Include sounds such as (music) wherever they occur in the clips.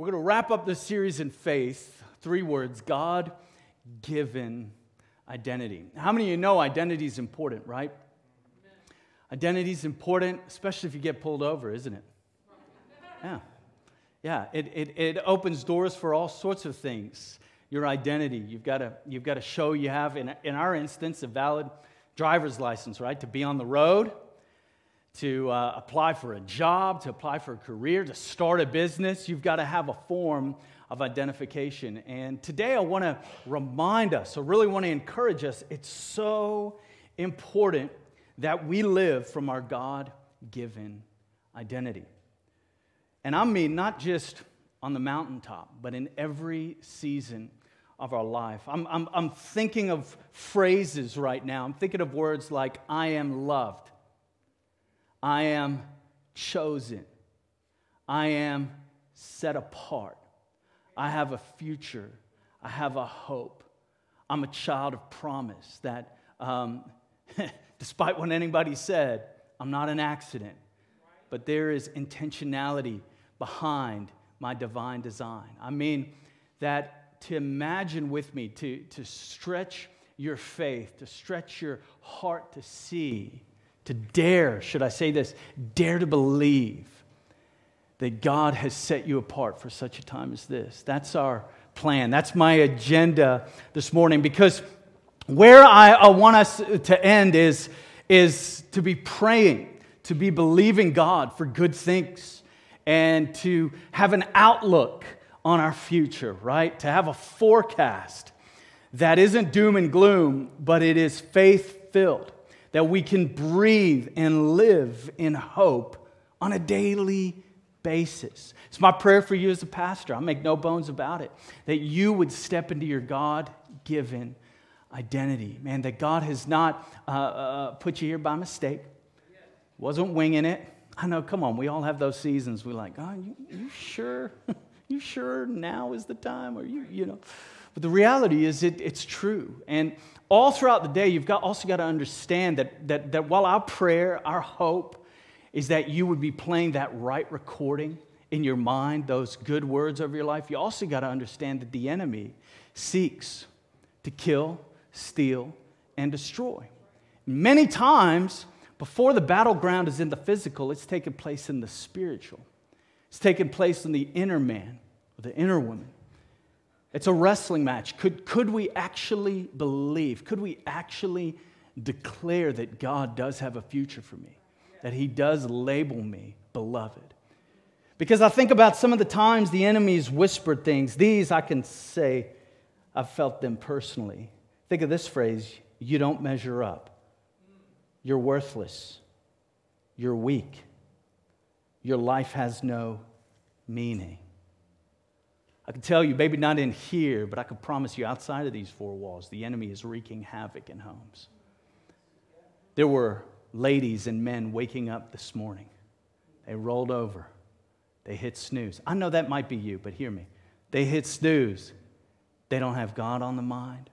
We're going to wrap up this series in faith. Three words God given identity. How many of you know identity is important, right? Identity is important, especially if you get pulled over, isn't it? Yeah. Yeah, it, it, it opens doors for all sorts of things. Your identity, you've got to, you've got to show you have, in, in our instance, a valid driver's license, right? To be on the road, to uh, apply for a job, to apply for a career, to start a business, you've got to have a form of identification. And today I want to remind us, I really want to encourage us, it's so important that we live from our God given identity. And I mean not just on the mountaintop, but in every season of our life. I'm, I'm, I'm thinking of phrases right now. I'm thinking of words like, I am loved. I am chosen. I am set apart. I have a future. I have a hope. I'm a child of promise that, um, (laughs) despite what anybody said, I'm not an accident. But there is intentionality behind my divine design. I mean, that to imagine with me, to, to stretch your faith, to stretch your heart to see to dare, should I say this, dare to believe that God has set you apart for such a time as this. That's our plan. That's my agenda this morning because where I, want us to end is, is to be praying, to be believing God for good things, and to have an outlook on our future, right? To have a forecast that isn't doom and gloom, but it is faith filled that we can breathe and live in hope on a daily basis. It's my prayer for you as a pastor. I make no bones about it that you would step into your God given identity. Man, that God has not uh, uh, put you here by mistake, wasn't winging it. I know, come on, we all have those seasons. We're like, oh, you, you sure? (laughs) you sure now is the time? Or you, you know. But the reality is, it, it's true. And all throughout the day, you've got, also got to understand that, that, that while our prayer, our hope, is that you would be playing that right recording in your mind, those good words of your life, you also got to understand that the enemy seeks to kill, steal, and destroy. Many times, before the battleground is in the physical, it's taken place in the spiritual. It's taken place in the inner man, or the inner woman. It's a wrestling match. Could, could we actually believe? Could we actually declare that God does have a future for me? That He does label me beloved? Because I think about some of the times the enemies whispered things. These I can say I've felt them personally. Think of this phrase you don't measure up. You're worthless. You're weak. Your life has no meaning. I can tell you, maybe not in here, but I can promise you outside of these four walls, the enemy is wreaking havoc in homes. There were ladies and men waking up this morning. They rolled over. They hit snooze. I know that might be you, but hear me. They hit snooze. They don't have God on the mind.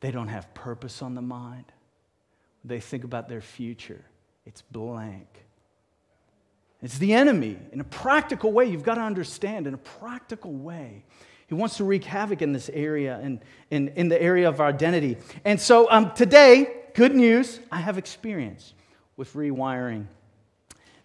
They don't have purpose on the mind. They think about their future. It's blank. It's the enemy. In a practical way, you've got to understand, in a practical way, he wants to wreak havoc in this area and in, in the area of our identity. And so um, today, good news, I have experience with rewiring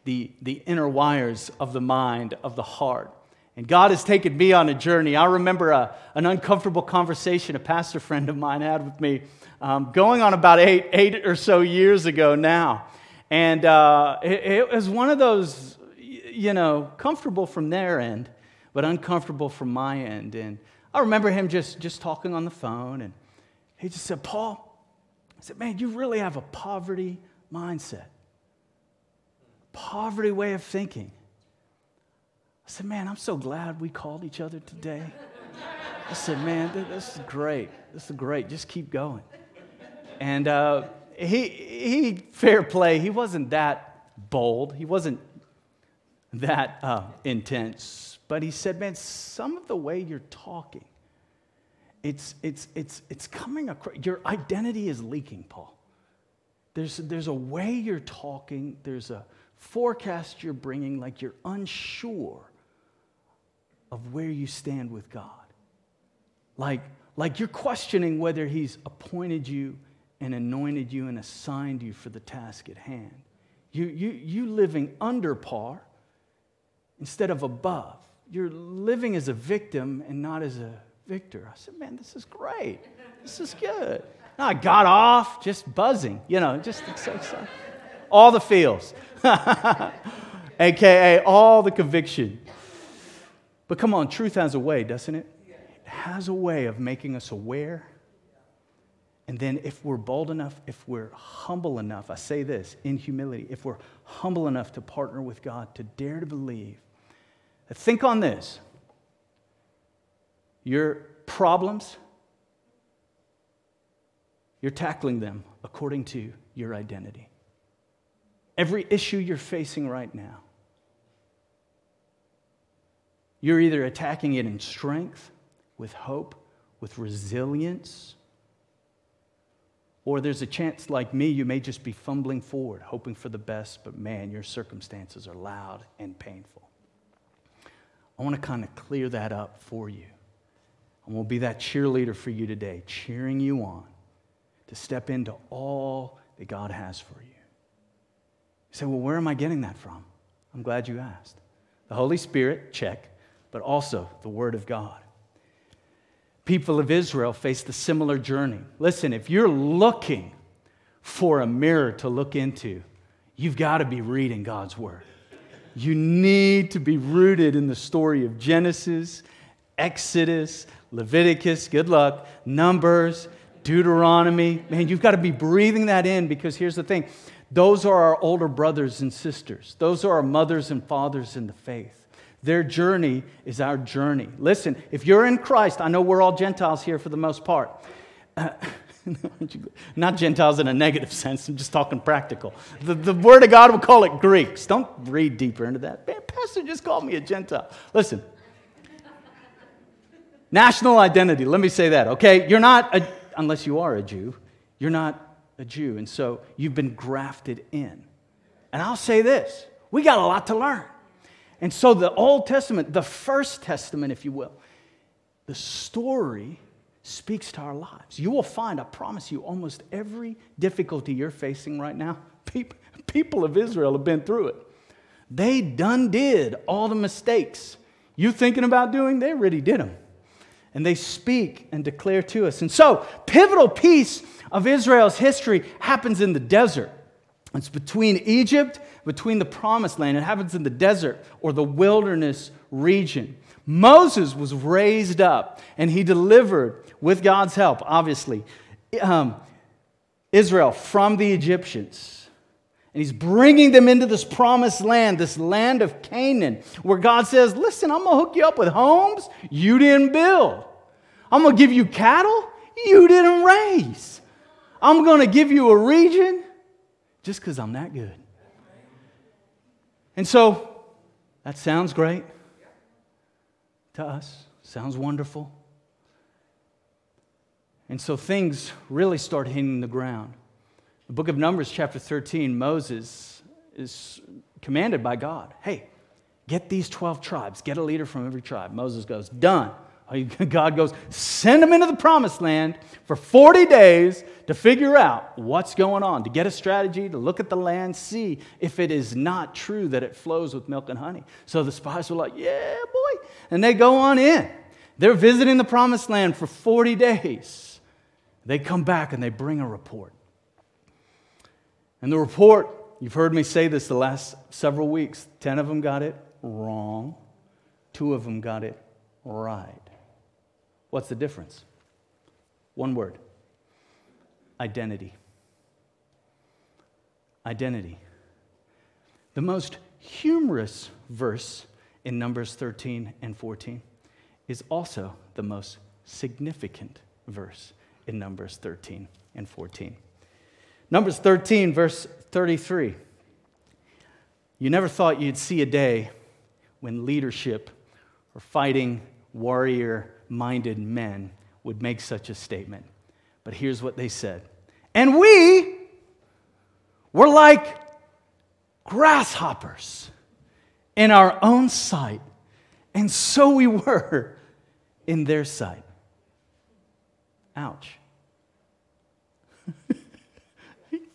the, the inner wires of the mind, of the heart. And God has taken me on a journey. I remember a, an uncomfortable conversation a pastor friend of mine had with me um, going on about eight, eight or so years ago now. And uh, it, it was one of those, you know, comfortable from their end, but uncomfortable from my end. And I remember him just, just talking on the phone, and he just said, Paul, I said, man, you really have a poverty mindset, poverty way of thinking. I said, man, I'm so glad we called each other today. I said, man, this is great. This is great. Just keep going. And, uh, he, he, fair play, he wasn't that bold. He wasn't that uh, intense. But he said, man, some of the way you're talking, it's, it's, it's, it's coming across, your identity is leaking, Paul. There's, there's a way you're talking, there's a forecast you're bringing, like you're unsure of where you stand with God. Like, like you're questioning whether He's appointed you and anointed you and assigned you for the task at hand. You, you, you living under par instead of above. You're living as a victim and not as a victor. I said, man, this is great. This is good. And I got off just buzzing, you know, just so excited. All the feels, (laughs) AKA all the conviction. But come on, truth has a way, doesn't it? It has a way of making us aware. And then, if we're bold enough, if we're humble enough, I say this in humility, if we're humble enough to partner with God, to dare to believe, think on this your problems, you're tackling them according to your identity. Every issue you're facing right now, you're either attacking it in strength, with hope, with resilience, or there's a chance, like me, you may just be fumbling forward, hoping for the best, but man, your circumstances are loud and painful. I want to kind of clear that up for you. I will be that cheerleader for you today, cheering you on to step into all that God has for you. You say, well, where am I getting that from? I'm glad you asked. The Holy Spirit, check, but also the Word of God. People of Israel faced a similar journey. Listen, if you're looking for a mirror to look into, you've got to be reading God's Word. You need to be rooted in the story of Genesis, Exodus, Leviticus, good luck, Numbers, Deuteronomy. Man, you've got to be breathing that in because here's the thing those are our older brothers and sisters, those are our mothers and fathers in the faith. Their journey is our journey. Listen, if you're in Christ, I know we're all Gentiles here for the most part. Uh, (laughs) not Gentiles in a negative sense, I'm just talking practical. The, the Word of God will call it Greeks. Don't read deeper into that. Man, Pastor just called me a Gentile. Listen, national identity, let me say that, okay? You're not, a, unless you are a Jew, you're not a Jew. And so you've been grafted in. And I'll say this we got a lot to learn. And so the Old Testament, the first testament, if you will, the story speaks to our lives. You will find, I promise you, almost every difficulty you're facing right now, (laughs) people, of Israel have been through it. They done did all the mistakes you thinking about doing, they already did them. And they speak and declare to us. And so, pivotal piece of Israel's history happens in the desert. It's between Egypt, between the promised land. It happens in the desert or the wilderness region. Moses was raised up and he delivered, with God's help, obviously, um, Israel from the Egyptians. And he's bringing them into this promised land, this land of Canaan, where God says, Listen, I'm going to hook you up with homes you didn't build. I'm going to give you cattle you didn't raise. I'm going to give you a region just because I'm that good. And so, that sounds great to us. Sounds wonderful. And so things really start hitting the ground. The book of Numbers, chapter 13, Moses is commanded by God hey, get these 12 tribes, get a leader from every tribe. Moses goes, done. (laughs) God goes, send them into the promised land for 40 days to figure out what's going on, to get a strategy, to look at the land, see if it is not true that it flows with milk and honey. So the spies were like, yeah, boy. And they go on in. They're visiting the promised land for 40 days. They come back and they bring a report. And the report, you've heard me say this the last several weeks 10 of them got it wrong, two of them got it right. What's the difference? One word identity. Identity. The most humorous verse in Numbers 13 and 14 is also the most significant verse in Numbers 13 and 14. Numbers 13, verse 33. You never thought you'd see a day when leadership or fighting warrior minded men would make such a statement. But here's what they said And we were like grasshoppers in our own sight, And so we were in their sight. Ouch. (laughs)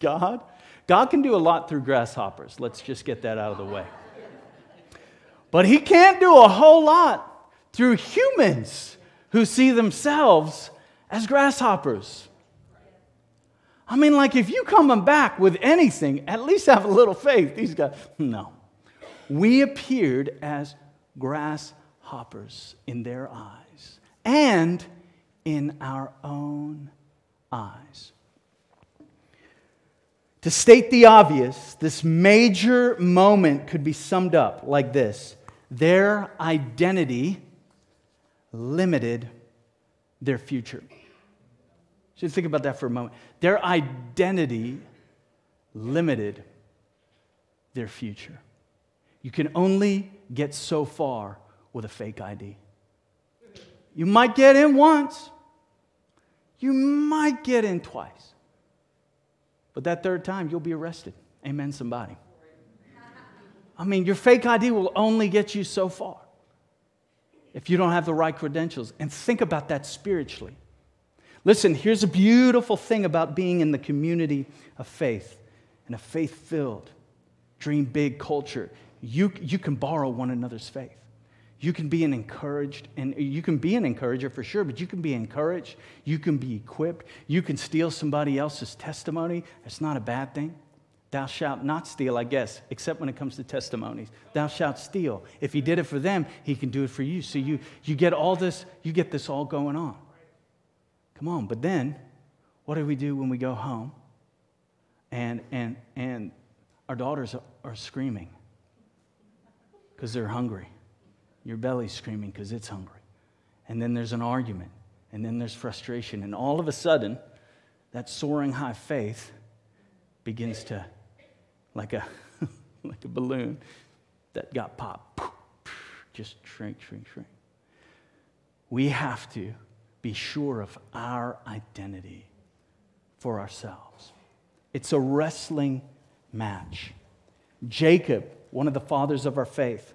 God, God can do a lot through grasshoppers. Let's just get that out of the way. But he can't do a whole lot through humans who see themselves as grasshoppers. I mean, like if you coming back with anything, at least have a little faith. These guys, no. We appeared as grasshoppers in their eyes and in our own eyes. To state the obvious, this major moment could be summed up like this their identity limited their future. Just think about that for a moment. Their identity limited their future. You can only get so far with a fake ID. You might get in once, you might get in twice, but that third time you'll be arrested. Amen, somebody. I mean, your fake ID will only get you so far if you don't have the right credentials. And think about that spiritually. Listen, here's a beautiful thing about being in the community of faith and a faith filled, dream big culture. You, you can borrow one another's faith. You can be an encouraged, and you can be an encourager for sure, but you can be encouraged. You can be equipped. You can steal somebody else's testimony. It's not a bad thing. Thou shalt not steal, I guess, except when it comes to testimonies. Thou shalt steal. If he did it for them, he can do it for you. So you, you get all this, you get this all going on. Come on, but then what do we do when we go home and and and our daughters are screaming because they're hungry. Your belly's screaming because it's hungry. And then there's an argument, and then there's frustration, and all of a sudden, that soaring high faith begins to like a, (laughs) like a balloon that got popped. Just shrink, shrink, shrink. We have to be sure of our identity for ourselves. It's a wrestling match. Jacob, one of the fathers of our faith,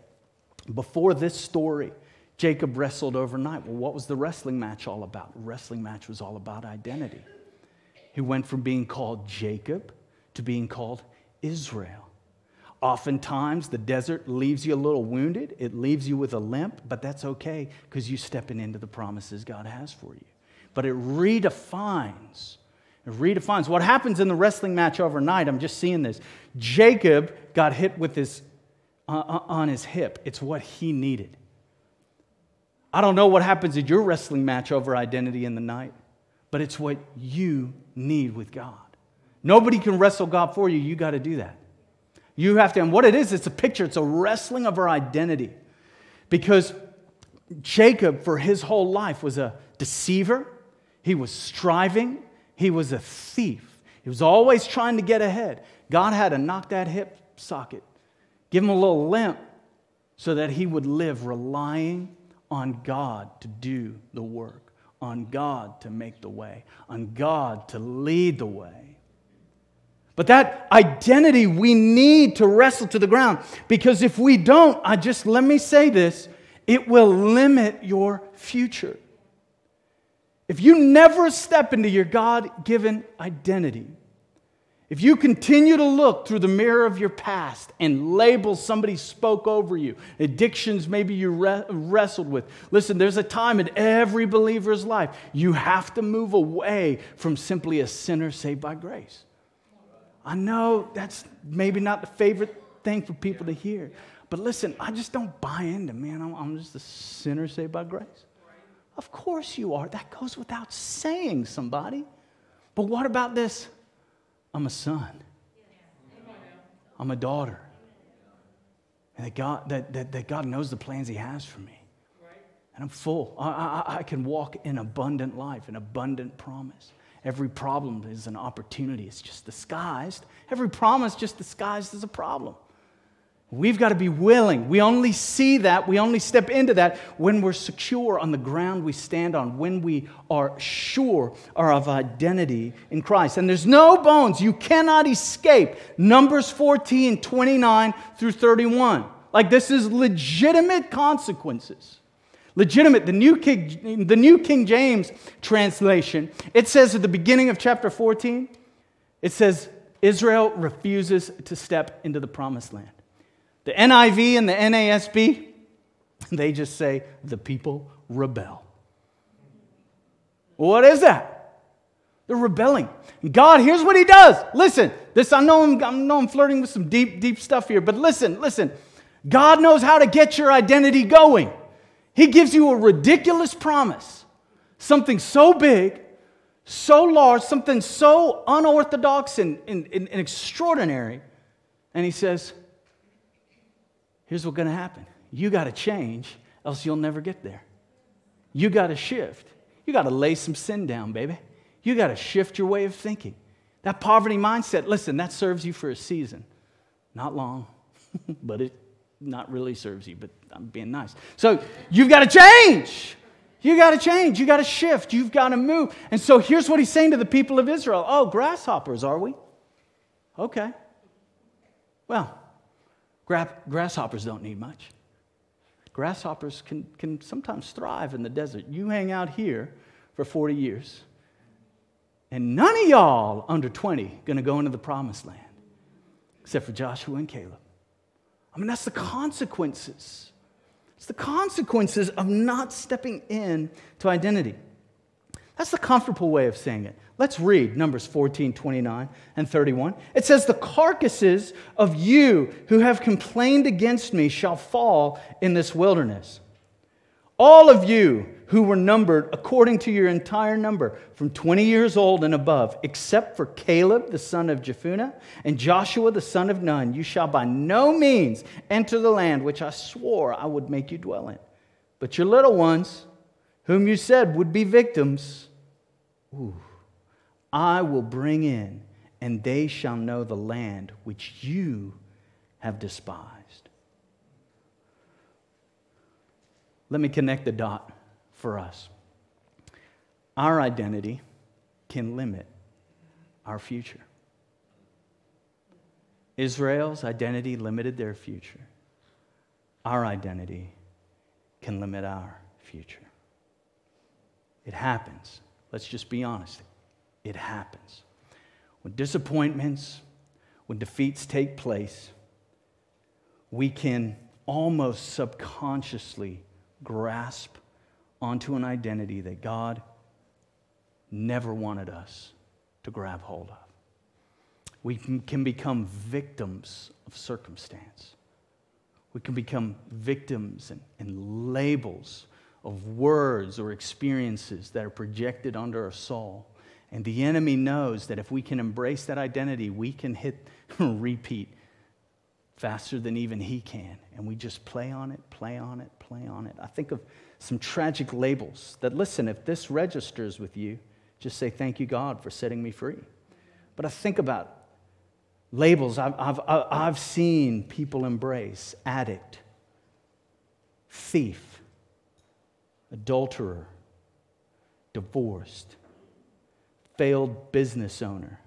before this story, Jacob wrestled overnight. Well, what was the wrestling match all about? Wrestling match was all about identity. He went from being called Jacob to being called Israel. Oftentimes, the desert leaves you a little wounded, it leaves you with a limp, but that's okay because you're stepping into the promises God has for you. But it redefines, it redefines what happens in the wrestling match overnight. I'm just seeing this. Jacob got hit with his, uh, uh on his hip, it's what he needed. I don't know what happens in your wrestling match over identity in the night, but it's what you need with God. Nobody can wrestle God for you. You got to do that. You have to, and what it is, it's a picture, it's a wrestling of our identity. Because Jacob, for his whole life, was a deceiver, he was striving, he was a thief. He was always trying to get ahead. God had to knock that hip socket, give him a little limp, so that he would live relying on God to do the work, on God to make the way, on God to lead the way. But that identity we need to wrestle to the ground because if we don't, I just let me say this, it will limit your future. If you never step into your God given identity, if you continue to look through the mirror of your past and label somebody spoke over you, addictions maybe you re- wrestled with, listen, there's a time in every believer's life you have to move away from simply a sinner saved by grace. I know that's maybe not the favorite thing for people to hear. But listen, I just don't buy into, man, I'm, I'm just a sinner saved by grace. Of course you are. That goes without saying, somebody. But what about this? I'm a son. I'm a daughter. And that God, that, that, that God knows the plans He has for me. And I'm full. I, I, I can walk in abundant life, an abundant promise. Every problem is an opportunity. It's just disguised. Every promise just disguised as a problem. We've got to be willing. We only see that, we only step into that when we're secure on the ground we stand on, when we are sure of identity in Christ. And there's no bones. You cannot escape. Numbers 14, 29 through 31. Like this is legitimate consequences. Legitimate. The New King, the New King James translation, it says at the beginning of chapter 14, it says, Israel refuses to step into the promised land. The NIV and the NASB, they just say, the people rebel. What is that? They're rebelling. God, here's what He does. Listen, this I know I'm, I know I'm flirting with some deep, deep stuff here, but listen, listen. God knows how to get your identity going. He gives you a ridiculous promise, something so big, so large, something so unorthodox and, and, and extraordinary. And He says, Here's what's going to happen you got to change, else you'll never get there. You got to shift. You got to lay some sin down, baby. You got to shift your way of thinking. That poverty mindset, listen, that serves you for a season. Not long, (laughs) but it not really serves you, but I'm being nice. So you've got to change. You got to change. You got to shift. You've got to move. And so here's what he's saying to the people of Israel Oh, grasshoppers, are we? Okay. Well, grasshoppers don't need much. Grasshoppers can, can sometimes thrive in the desert. You hang out here for 40 years, and none of y'all under 20 going to go into the promised land, except for Joshua and Caleb. I mean, that's the consequences. It's the consequences of not stepping in to identity. That's the comfortable way of saying it. Let's read Numbers 14, 29 and 31. It says, The carcasses of you who have complained against me shall fall in this wilderness. All of you who were numbered according to your entire number, from 20 years old and above, except for Caleb the son of Jephunneh and Joshua the son of Nun, you shall by no means enter the land which I swore I would make you dwell in. But your little ones, whom you said would be victims, ooh, I will bring in, and they shall know the land which you have despised. Let me connect the dot for us. Our identity can limit our future. Israel's identity limited their future. Our identity can limit our future. It happens. Let's just be honest it happens. When disappointments, when defeats take place, we can almost subconsciously grasp onto an identity that God never wanted us to grab hold of. We can become victims of circumstance. We can become victims and, and labels of words or experiences that are projected onto our soul and the enemy knows that if we can embrace that identity, we can hit (laughs) repeat faster than even he can. And we just play on it, play on it, play on it. I think of some tragic labels that, listen, if this registers with you, just say, Thank you, God, for setting me free. But I think about labels I've, I've, I've seen people embrace addict, thief, adulterer, divorced failed business owner,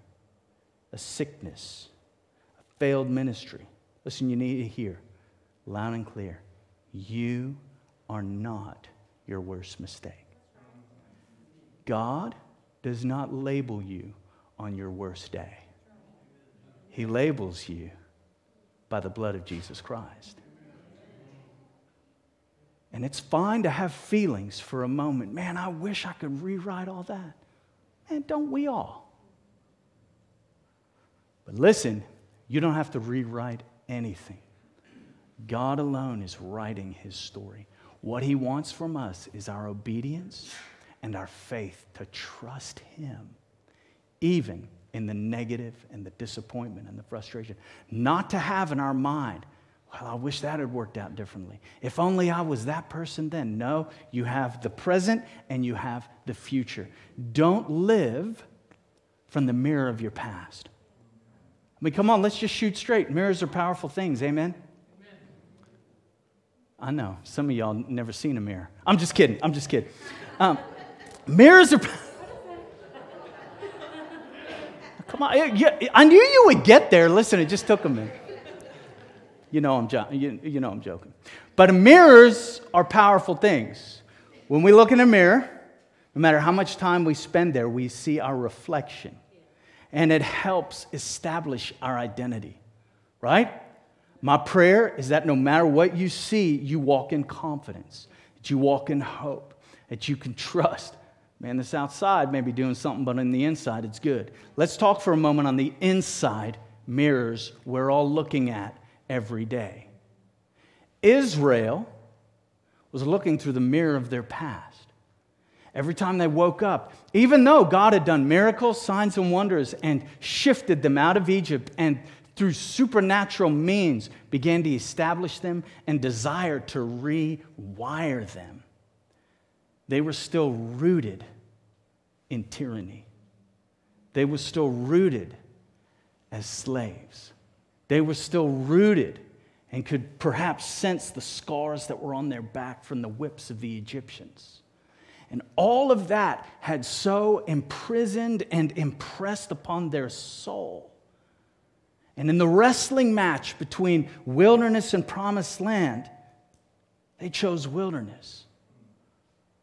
a sickness, a failed ministry. Listen, you need to hear loud and clear. You are not your worst mistake. God does not label you on your worst day, He labels you by the blood of Jesus Christ. And it's fine to have feelings for a moment. Man, I wish I could rewrite all that. And don't we all? But listen, you don't have to rewrite anything. God alone is writing his story. What he wants from us is our obedience and our faith to trust him, even in the negative and the disappointment and the frustration. Not to have in our mind, well, I wish that had worked out differently. If only I was that person then. No, you have the present and you have the future. Don't live from the mirror of your past. I mean, come on, let's just shoot straight. Mirrors are powerful things, amen? amen? I know, some of y'all never seen a mirror. I'm just kidding, I'm just kidding. Um, mirrors are. Come on, I knew you would get there. Listen, it just took a minute. You know I'm, jo- you, you know I'm joking. But mirrors are powerful things. When we look in a mirror, no matter how much time we spend there, we see our reflection. And it helps establish our identity, right? My prayer is that no matter what you see, you walk in confidence, that you walk in hope, that you can trust. Man, this outside may be doing something, but on the inside, it's good. Let's talk for a moment on the inside mirrors we're all looking at every day. Israel was looking through the mirror of their past. Every time they woke up, even though God had done miracles, signs, and wonders and shifted them out of Egypt and through supernatural means began to establish them and desire to rewire them, they were still rooted in tyranny. They were still rooted as slaves. They were still rooted and could perhaps sense the scars that were on their back from the whips of the Egyptians. And all of that had so imprisoned and impressed upon their soul. And in the wrestling match between wilderness and promised land, they chose wilderness.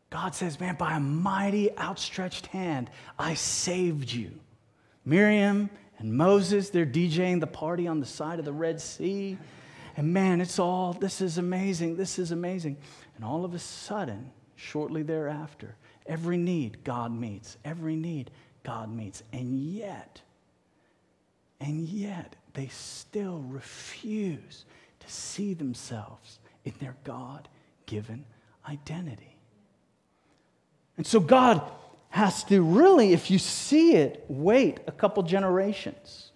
God says, Man, by a mighty outstretched hand, I saved you. Miriam and Moses, they're DJing the party on the side of the Red Sea. And man, it's all, this is amazing, this is amazing. And all of a sudden, shortly thereafter, every need God meets, every need God meets. And yet, and yet, they still refuse to see themselves in their God given identity. And so, God has to really, if you see it, wait a couple generations.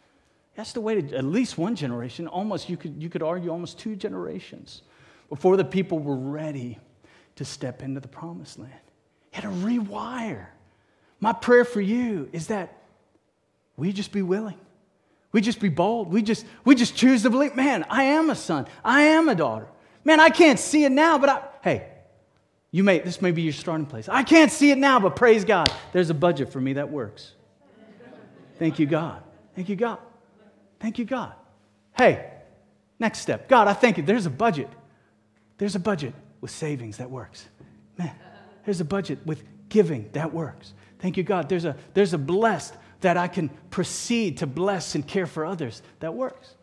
He has to wait at least one generation, almost, you could, you could argue almost two generations before the people were ready to step into the promised land. He had to rewire. My prayer for you is that we just be willing. We just be bold. We just, we just choose to believe, man, I am a son. I am a daughter. Man, I can't see it now, but I, hey, you may, this may be your starting place. I can't see it now, but praise God. There's a budget for me that works. Thank you, God. Thank you, God. Thank you, God. Hey, next step. God, I thank you. There's a budget. There's a budget with savings that works. Man, there's a budget with giving that works. Thank you, God. There's a, there's a blessed that I can proceed to bless and care for others that works.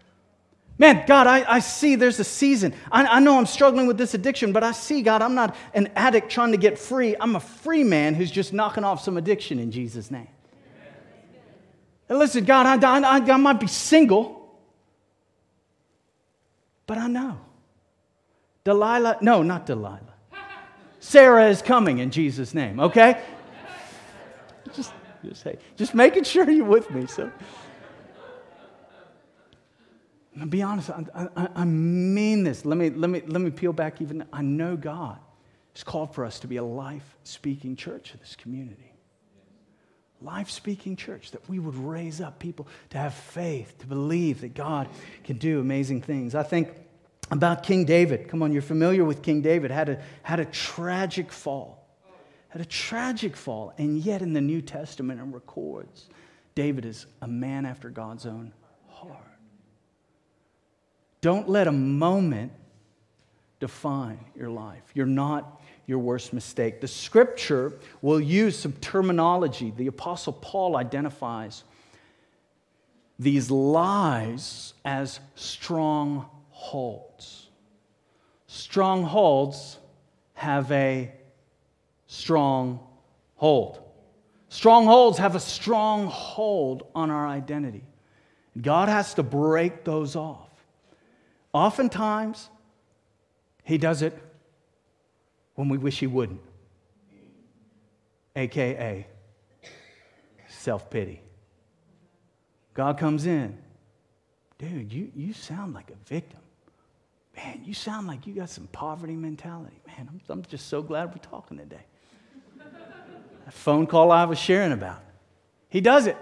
Man, God, I, I see there's a season. I, I know I'm struggling with this addiction, but I see, God, I'm not an addict trying to get free. I'm a free man who's just knocking off some addiction in Jesus' name. And listen, God, I, I, I might be single, but I know. Delilah, no, not Delilah. Sarah is coming in Jesus' name, okay? Just, just, hey, just making sure you're with me. So. And be honest, I, I, I, mean this. Let me, let, me, let me peel back even. I know God has called for us to be a life speaking church in this community. Life speaking church, that we would raise up people to have faith, to believe that God can do amazing things. I think about King David. Come on, you're familiar with King David, had a, had a tragic fall. Had a tragic fall. And yet in the New Testament it records David is a man after God's own heart. Don't let a moment define your life. You're not your worst mistake. The scripture will use some terminology. The Apostle Paul identifies these lies as strongholds. Strongholds have a strong hold. Strongholds have a strong hold on our identity. God has to break those off. Oftentimes, he does it when we wish he wouldn't, AKA self pity. God comes in, dude, you, you sound like a victim. Man, you sound like you got some poverty mentality. Man, I'm, I'm just so glad we're talking today. (laughs) A phone call I was sharing about. He does it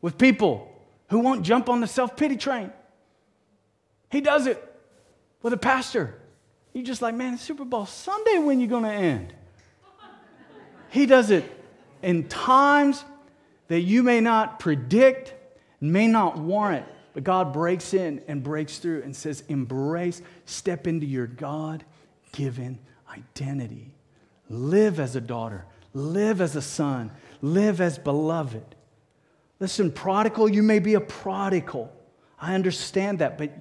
with people who won't jump on the self pity train. He does it with a pastor. You're just like, man, Super Bowl Sunday, when you going to end? (laughs) He does it in times that you may not predict, and may not warrant But God breaks in and breaks through and says, embrace, step into your God given identity. Live as a daughter, live as a son, live as beloved. Listen, prodigal, you may be a prodigal. I understand that, but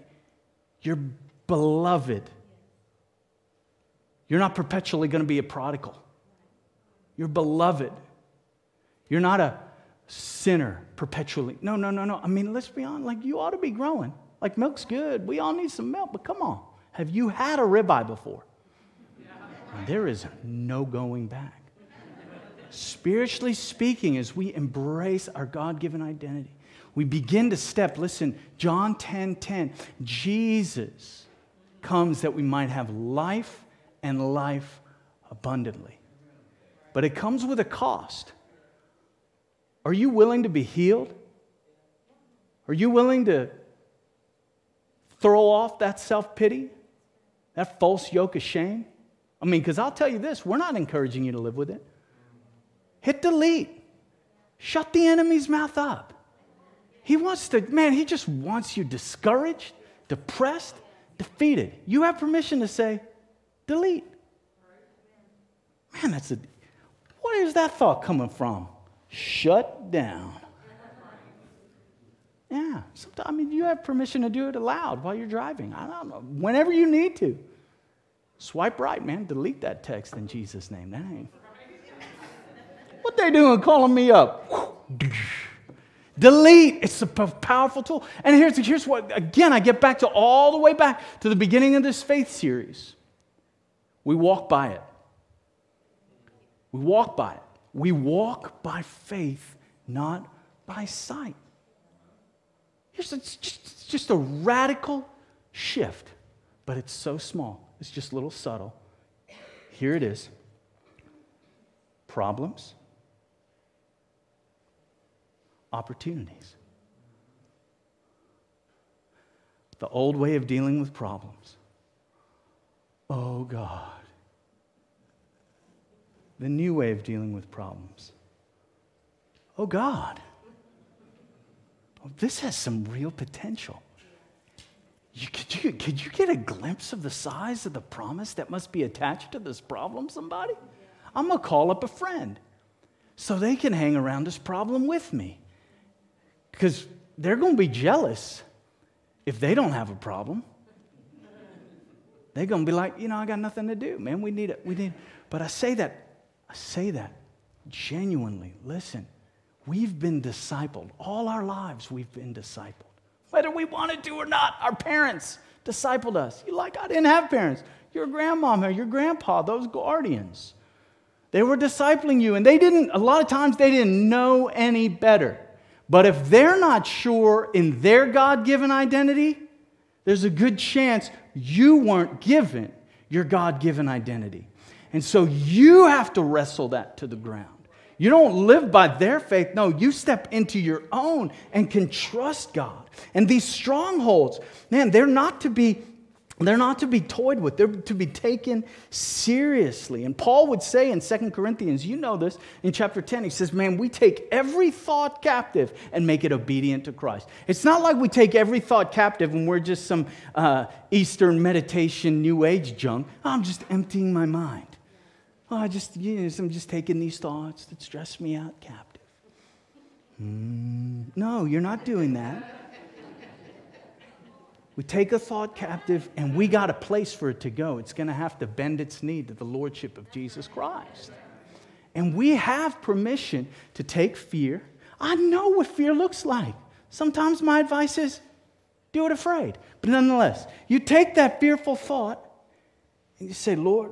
you're beloved. You're not perpetually going to be a prodigal. You're beloved. You're not a sinner perpetually. No, no, no, no. I mean, let's be honest. Like, you ought to be growing. Like, milk's good. We all need some milk, but come on. Have you had a ribeye before? There is no going back. Spiritually speaking, as we embrace our God given identity, we begin to step. Listen, John 10 10. Jesus comes that we might have life and life abundantly. But it comes with a cost. Are you willing to be healed? Are you willing to throw off that self pity, that false yoke of shame? I mean, because I'll tell you this we're not encouraging you to live with it. Hit delete, shut the enemy's mouth up. He wants to, man, he just wants you discouraged, depressed, defeated. You have permission to say, delete. Man, that's a, where is that thought coming from? Shut down. Yeah, sometimes, I mean, you have permission to do it aloud while you're driving. I don't know, whenever you need to. Swipe right, man. Delete that text in Jesus' name. That ain't. What they doing calling me up? Delete. It's a powerful tool. And here's, here's what, again, I get back to all the way back to the beginning of this faith series. We walk by it. We walk by it. We walk by faith, not by sight. It's just, a radical shift, but it's so small. It's just a little subtle. Here it is problems, opportunities. The old way of dealing with problems. Oh God. The new way of dealing with problems. Oh God. Oh, this has some real potential. You, could, you, could you get a glimpse of the size of the promise that must be attached to this problem, somebody? I'm going to call up a friend so they can hang around this problem with me. Because they're going to be jealous if they don't have a problem. They're going to be like, you know, I got nothing to do, man. We need it. We need. But I say that, I say that genuinely. Listen, we've been discipled. All our lives, we've been discipled. Whether we wanted to or not, our parents discipled us. You like, I didn't have parents. Your grandmama, your grandpa, those guardians. They were discipling you, and they didn't, a lot of times, they didn't know any better. But if they're not sure in their God given identity, there's a good chance you weren't given your God given identity. And so you have to wrestle that to the ground. You don't live by their faith. No, you step into your own and can trust God. And these strongholds, man, they're not to be they're not to be toyed with, they're to be taken seriously. And Paul would say in Second Corinthians, you know this, in chapter 10, he says, Man, we take every thought captive and make it obedient to Christ. It's not like we take every thought captive and we're just some uh, Eastern meditation, New Age junk. I'm just emptying my mind. Oh, I just, you know, I'm just taking these thoughts that stress me out captive. Mm, no, you're not doing that. We take a thought captive and we got a place for it to go. It's going to have to bend its knee to the Lordship of Jesus Christ. And we have permission to take fear. I know what fear looks like. Sometimes my advice is do it afraid. But nonetheless, you take that fearful thought and you say, Lord,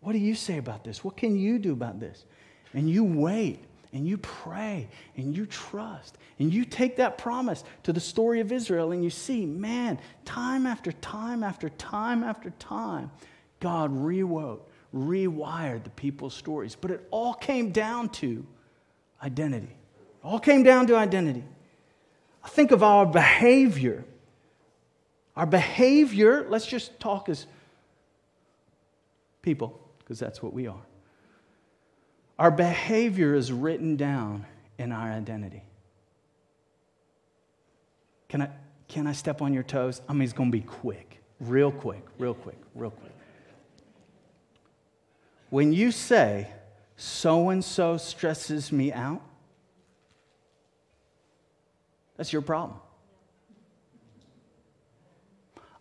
what do you say about this? What can you do about this? And you wait and you pray and you trust and you take that promise to the story of Israel and you see, man, time after time after time after time, God rewrote, rewired the people's stories. But it all came down to identity. It all came down to identity. I think of our behavior. Our behavior, let's just talk as people, because that's what we are. Our behavior is written down in our identity. Can I, Can I step on your toes? I mean, it's going to be quick, real quick, real quick, real quick. When you say, so and so stresses me out, that's your problem.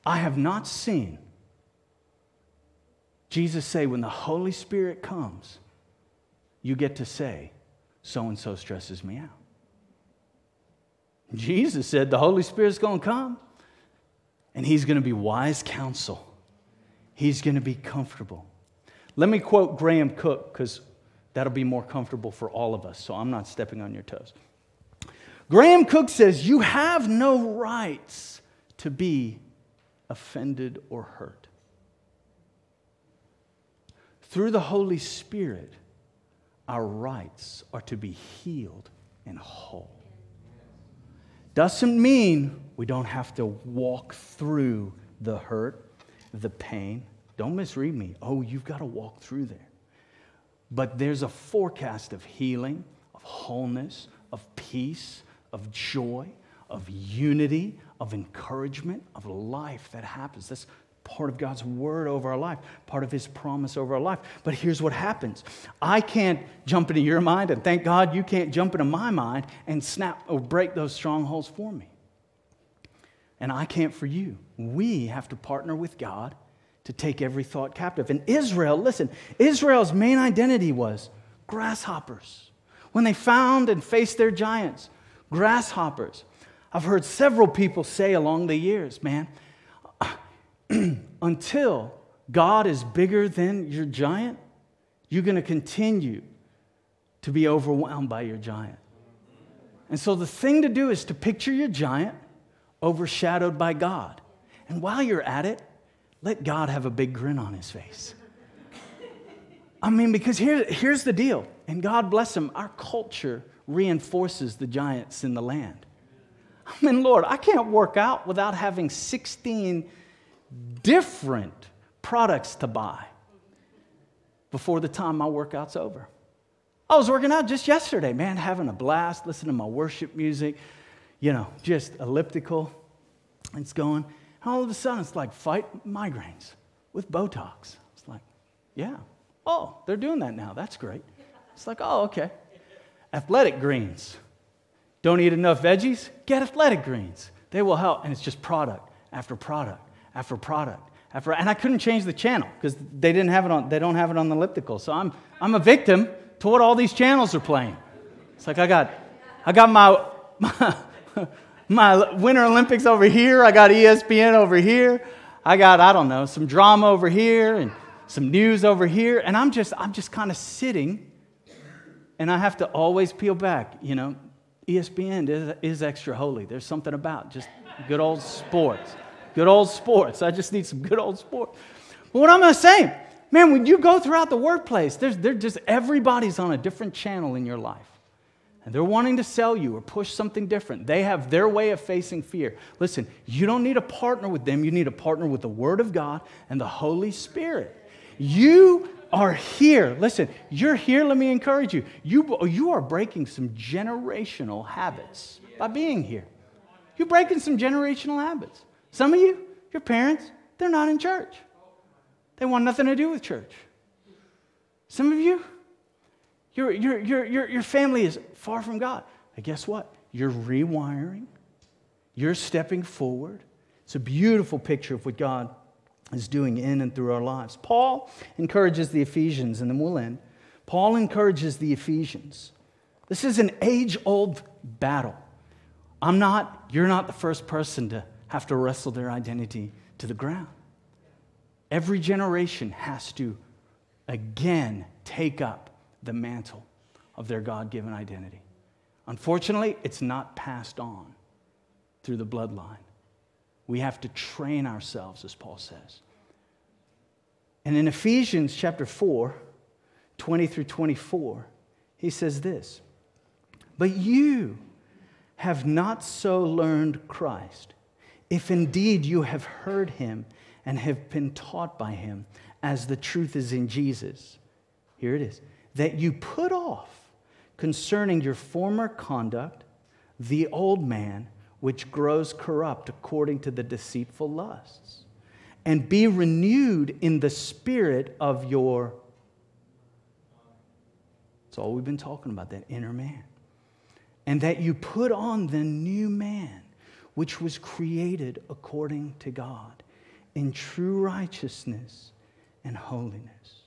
I have not seen Jesus say, when the Holy Spirit comes, you get to say, so and so stresses me out. Jesus said, the Holy Spirit's going to come and he's going to be wise counsel. He's going to be comfortable. Let me quote Graham Cooke because that'll be more comfortable for all of us, so I'm not stepping on your toes. Graham Cooke says, You have no rights to be offended or hurt. Through the Holy Spirit, our rights are to be healed and whole. Doesn't mean we don't have to walk through the hurt, the pain. Don't misread me. Oh, you've got to walk through there. But there's a forecast of healing, of wholeness, of peace, of joy, of unity, of encouragement, of life that happens. That's part of God's word over our life, part of his promise over our life. But here's what happens I can't jump into your mind, and thank God you can't jump into my mind and snap or break those strongholds for me. And I can't for you. We have to partner with God to take every thought captive. And Israel, listen, Israel's main identity was grasshoppers. When they found and faced their giants, grasshoppers. I've heard several people say along the years, man, (clears throat) until God is bigger than your giant, you're going to continue to be overwhelmed by your giant. And so the thing to do is to picture your giant overshadowed by God. And while you're at it, let God have a big grin on his face. I mean, because here, here's the deal, and God bless him, our culture reinforces the giants in the land. I mean, Lord, I can't work out without having 16 different products to buy before the time my workout's over. I was working out just yesterday, man, having a blast, listening to my worship music, you know, just elliptical. It's going. And all of a sudden, it's like fight migraines with Botox. It's like, yeah. Oh, they're doing that now. That's great. It's like, oh, okay. Athletic greens. Don't eat enough veggies? Get athletic greens. They will help. And it's just product after product after product after and I couldn't change the channel because they didn't have it on they don't have it on the elliptical. So I'm I'm a victim to what all these channels are playing. It's like I got I got my my, (laughs) my Winter Olympics over here, I got ESPN over here, I got I don't know, some drama over here and some news over here and I'm just I'm just kind of sitting and I have to always peel back, you know. ESPN is, is extra holy. There's something about just good old sports. Good old sports. I just need some good old sports. But what I'm going to say, man, when you go throughout the workplace, there's, there's just everybody's on a different channel in your life. And they're wanting to sell you or push something different. They have their way of facing fear. Listen, you don't need a partner with them. You need a partner with the Word of God and the Holy Spirit. You are here. Listen, you're here. Let me encourage you. You, you are breaking some generational habits by being here. You're breaking some generational habits. Some of you, your parents, they're not in church. They want nothing to do with church. Some of you, your, your, your, your, your family is far from God. And guess what? You're rewiring, you're stepping forward. It's a beautiful picture of what God is doing in and through our lives. Paul encourages the Ephesians, and then we'll end. Paul encourages the Ephesians. This is an age old battle. I'm not, you're not the first person to have to wrestle their identity to the ground. Every generation has to again take up the mantle of their God given identity. Unfortunately, it's not passed on through the bloodline. We have to train ourselves, as Paul says. And in Ephesians chapter 4, 20 through 24, he says this But you have not so learned Christ if indeed you have heard him and have been taught by him, as the truth is in Jesus, here it is, that you put off concerning your former conduct the old man, which grows corrupt according to the deceitful lusts. And be renewed in the spirit of your. That's all we've been talking about, that inner man. And that you put on the new man, which was created according to God, in true righteousness and holiness.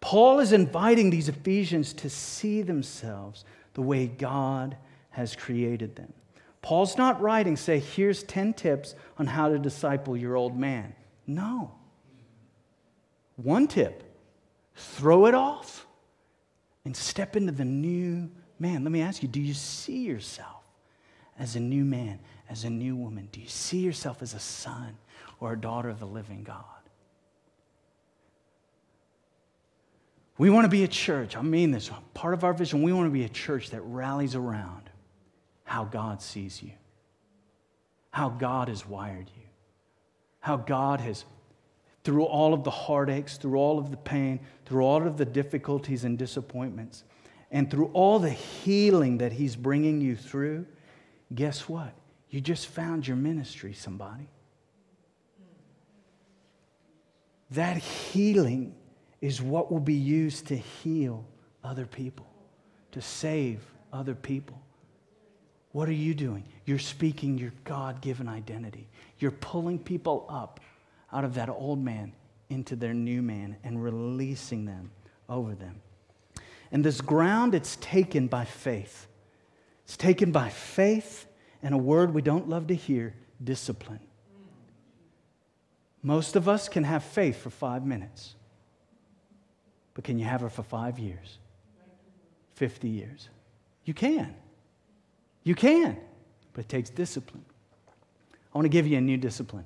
Paul is inviting these Ephesians to see themselves the way God has created them. Paul's not writing, say, here's 10 tips on how to disciple your old man. No. One tip throw it off and step into the new man. Let me ask you do you see yourself as a new man, as a new woman? Do you see yourself as a son or a daughter of the living God? We want to be a church. I mean this. Part of our vision, we want to be a church that rallies around how God sees you, how God has wired you, how God has, through all of the heartaches, through all of the pain, through all of the difficulties and disappointments, and through all the healing that He's bringing you through, guess what? You just found your ministry, somebody. That healing is what will be used to heal other people, to save other people. What are you doing? You're speaking your God given identity. You're pulling people up out of that old man into their new man and releasing them over them. And this ground, it's taken by faith. It's taken by faith and a word we don't love to hear discipline. Most of us can have faith for five minutes, but can you have it for five years? 50 years? You can. You can, but it takes discipline. I want to give you a new discipline.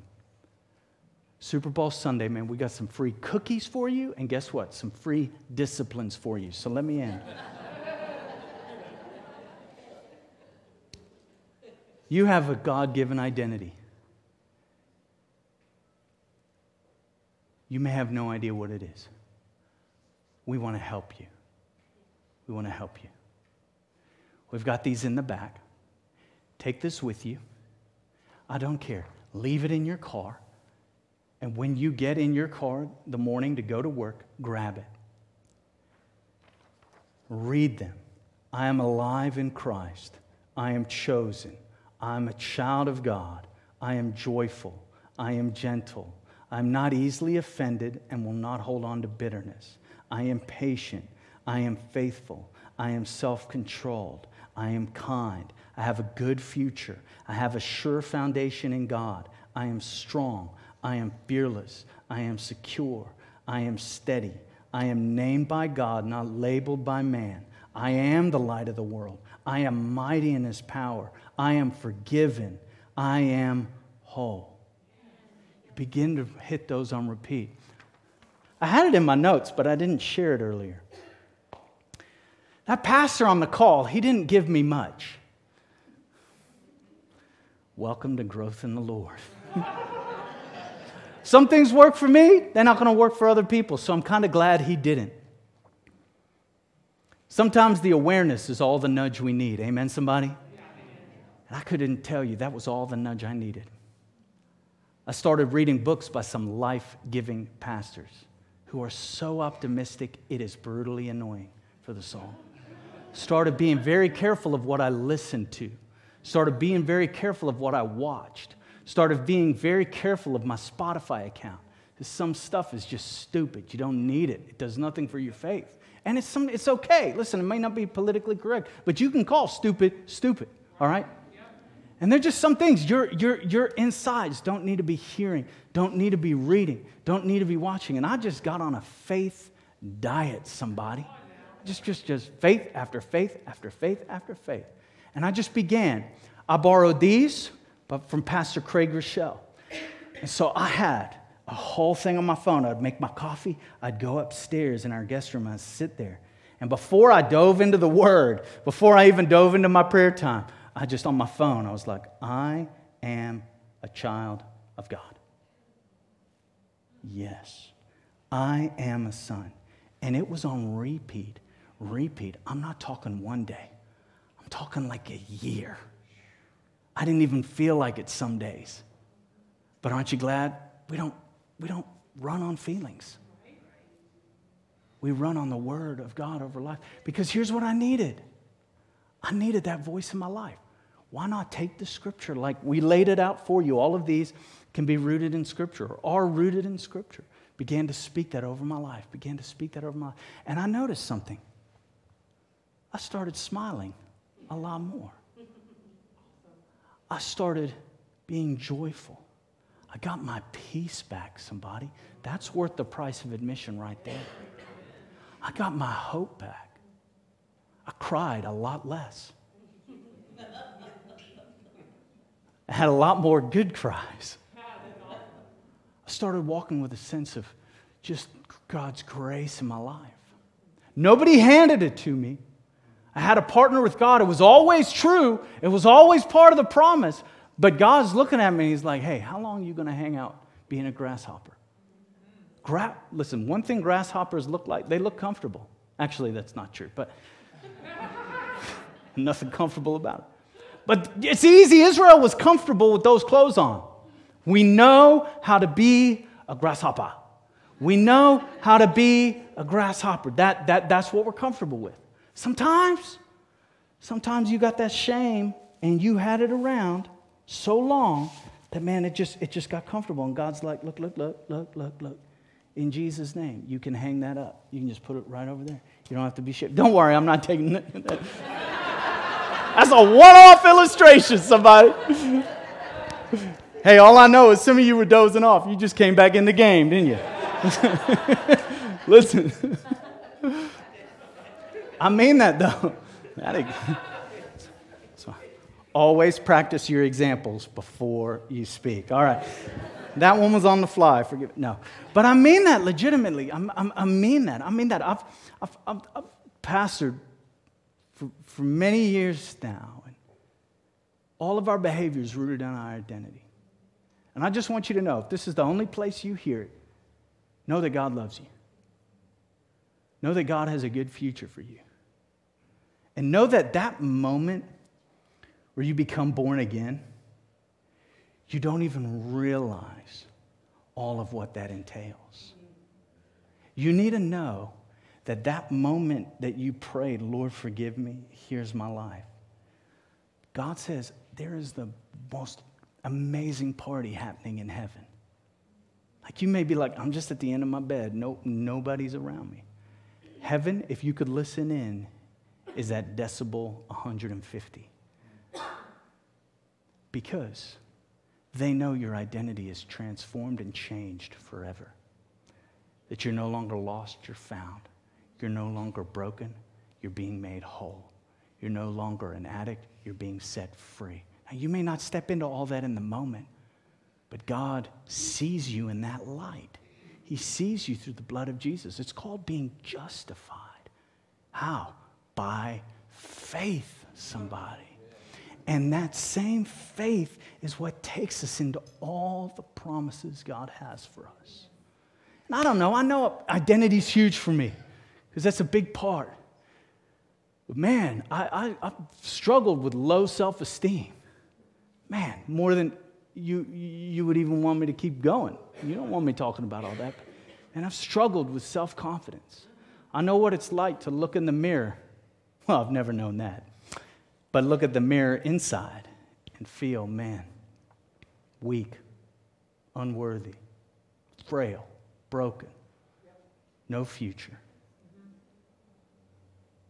Super Bowl Sunday, man, we got some free cookies for you, and guess what? Some free disciplines for you. So let me end. You have a God given identity. You may have no idea what it is. We want to help you. We want to help you. We've got these in the back. Take this with you. I don't care. Leave it in your car. And when you get in your car the morning to go to work, grab it. Read them. I am alive in Christ. I am chosen. I am a child of God. I am joyful. I am gentle. I am not easily offended and will not hold on to bitterness. I am patient. I am faithful. I am self controlled. I am kind. I have a good future. I have a sure foundation in God. I am strong. I am fearless. I am secure. I am steady. I am named by God, not labeled by man. I am the light of the world. I am mighty in his power. I am forgiven. I am whole. You begin to hit those on repeat. I had it in my notes, but I didn't share it earlier. That pastor on the call, he didn't give me much. Welcome to growth in the Lord. (laughs) Some things work for me, they're not going to work for other people, so I'm kind of glad he didn't. Sometimes the awareness is all the nudge we need. Amen, somebody? I couldn't tell you that was all the nudge I needed. I started reading books by some life giving pastors who are so optimistic, it is brutally annoying for the soul started being very careful of what I listened to, started being very careful of what I watched, started being very careful of my Spotify account. Because some stuff is just stupid. You don't need it, it does nothing for your faith. And it's, some, it's okay. Listen, it may not be politically correct, but you can call stupid stupid, all right? And there's just some things your, your, your insides don't need to be hearing, don't need to be reading, don't need to be watching. And I just got on a faith diet, somebody just, just, just faith after faith after faith after faith. And I just began. I borrowed these but from Pastor Craig Groeschel. And so I had a whole thing on my phone. I'd make my coffee, I'd go upstairs in our guest room, I'd sit there. And before I dove into the word, before I even dove into my prayer time, I just on my phone, I was like, I am a child of God. Yes, I am a son. And it was on repeat repeat. I'm not talking one day, I'm talking like a year. I didn't even feel like it some days. But aren't you glad we don't, we don't run on feelings? We run on the word of God over life. Because here's what I needed I needed that voice in my life. Why not take the scripture like we laid it out for you? All of these can be rooted in scripture or are rooted in scripture. Began to speak that over my life, began to speak that over my life. And I noticed something. I started smiling a lot more. I started being joyful. I got my peace back, somebody. That's worth the price of admission right there. I got my hope back. I cried a lot less. I had a lot more good cries. I started walking with a sense of just God's grace in my life. Nobody handed it to me. I had a partner with God. It was always true, it was always part of the promise. But God's looking at me He's like, hey, how long are you going to hang out being a grasshopper? Gra- Listen, one thing grasshoppers look like, they look comfortable. Actually, that's not true, but (laughs) nothing comfortable about it. But it's easy. Israel was comfortable with those clothes on. We know how to be a grasshopper. We know how to be a grasshopper. That, that, that's what we're comfortable with. Sometimes, sometimes you got that shame and you had it around so long that man, it just it just got comfortable. And God's like, look, look, look, look, look, look. In Jesus' name, you can hang that up. You can just put it right over there. You don't have to be shamed. Don't worry, I'm not taking (laughs) that. That's a one-off illustration, somebody. hey, all I know is some of you were dozing off. You just came back in the game, didn't you? (laughs) Listen. I mean that though. so, always practice your examples before you speak. All right. That one was on the fly. Forgive No. But I mean that legitimately. i mean that. I mean that. I've, I've, I've, I've pastored for, for many years now. And all of our behavior is rooted in our identity. And I just want you to know if this is the only place you hear it, know that God loves you. Know that God has a good future for you. And know that that moment where you become born again, you don't even realize all of what that entails. You need to know that that moment that you prayed, Lord, forgive me, here's my life. God says there is the most amazing party happening in heaven. Like you may be like, I'm just at the end of my bed. No, nobody's around me. Heaven, if you could listen in, is at decibel 150. Because they know your identity is transformed and changed forever. That you're no longer lost, you're found. You're no longer broken, you're being made whole. You're no longer an addict, you're being set free. Now, you may not step into all that in the moment, but God sees you in that light. He sees you through the blood of Jesus. It's called being justified. How? By faith, somebody. And that same faith is what takes us into all the promises God has for us. And I don't know, I know identity is huge for me because that's a big part. But man, I, I, I've struggled with low self esteem. Man, more than you, you would even want me to keep going. You don't want me talking about all that. And I've struggled with self confidence. I know what it's like to look in the mirror. Well, I've never known that. But look at the mirror inside and feel, man, weak, unworthy, frail, broken, no future.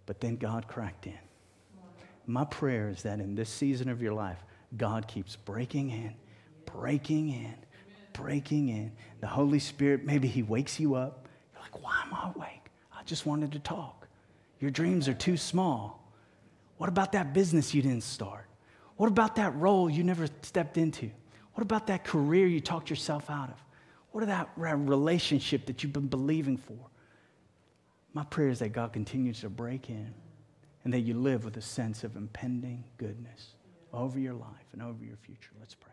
But then God cracked in. My prayer is that in this season of your life, God keeps breaking in, breaking in, breaking in. The Holy Spirit, maybe He wakes you up. You're like, why am I awake? I just wanted to talk. Your dreams are too small. What about that business you didn't start? What about that role you never stepped into? What about that career you talked yourself out of? What about that relationship that you've been believing for? My prayer is that God continues to break in and that you live with a sense of impending goodness over your life and over your future. Let's pray.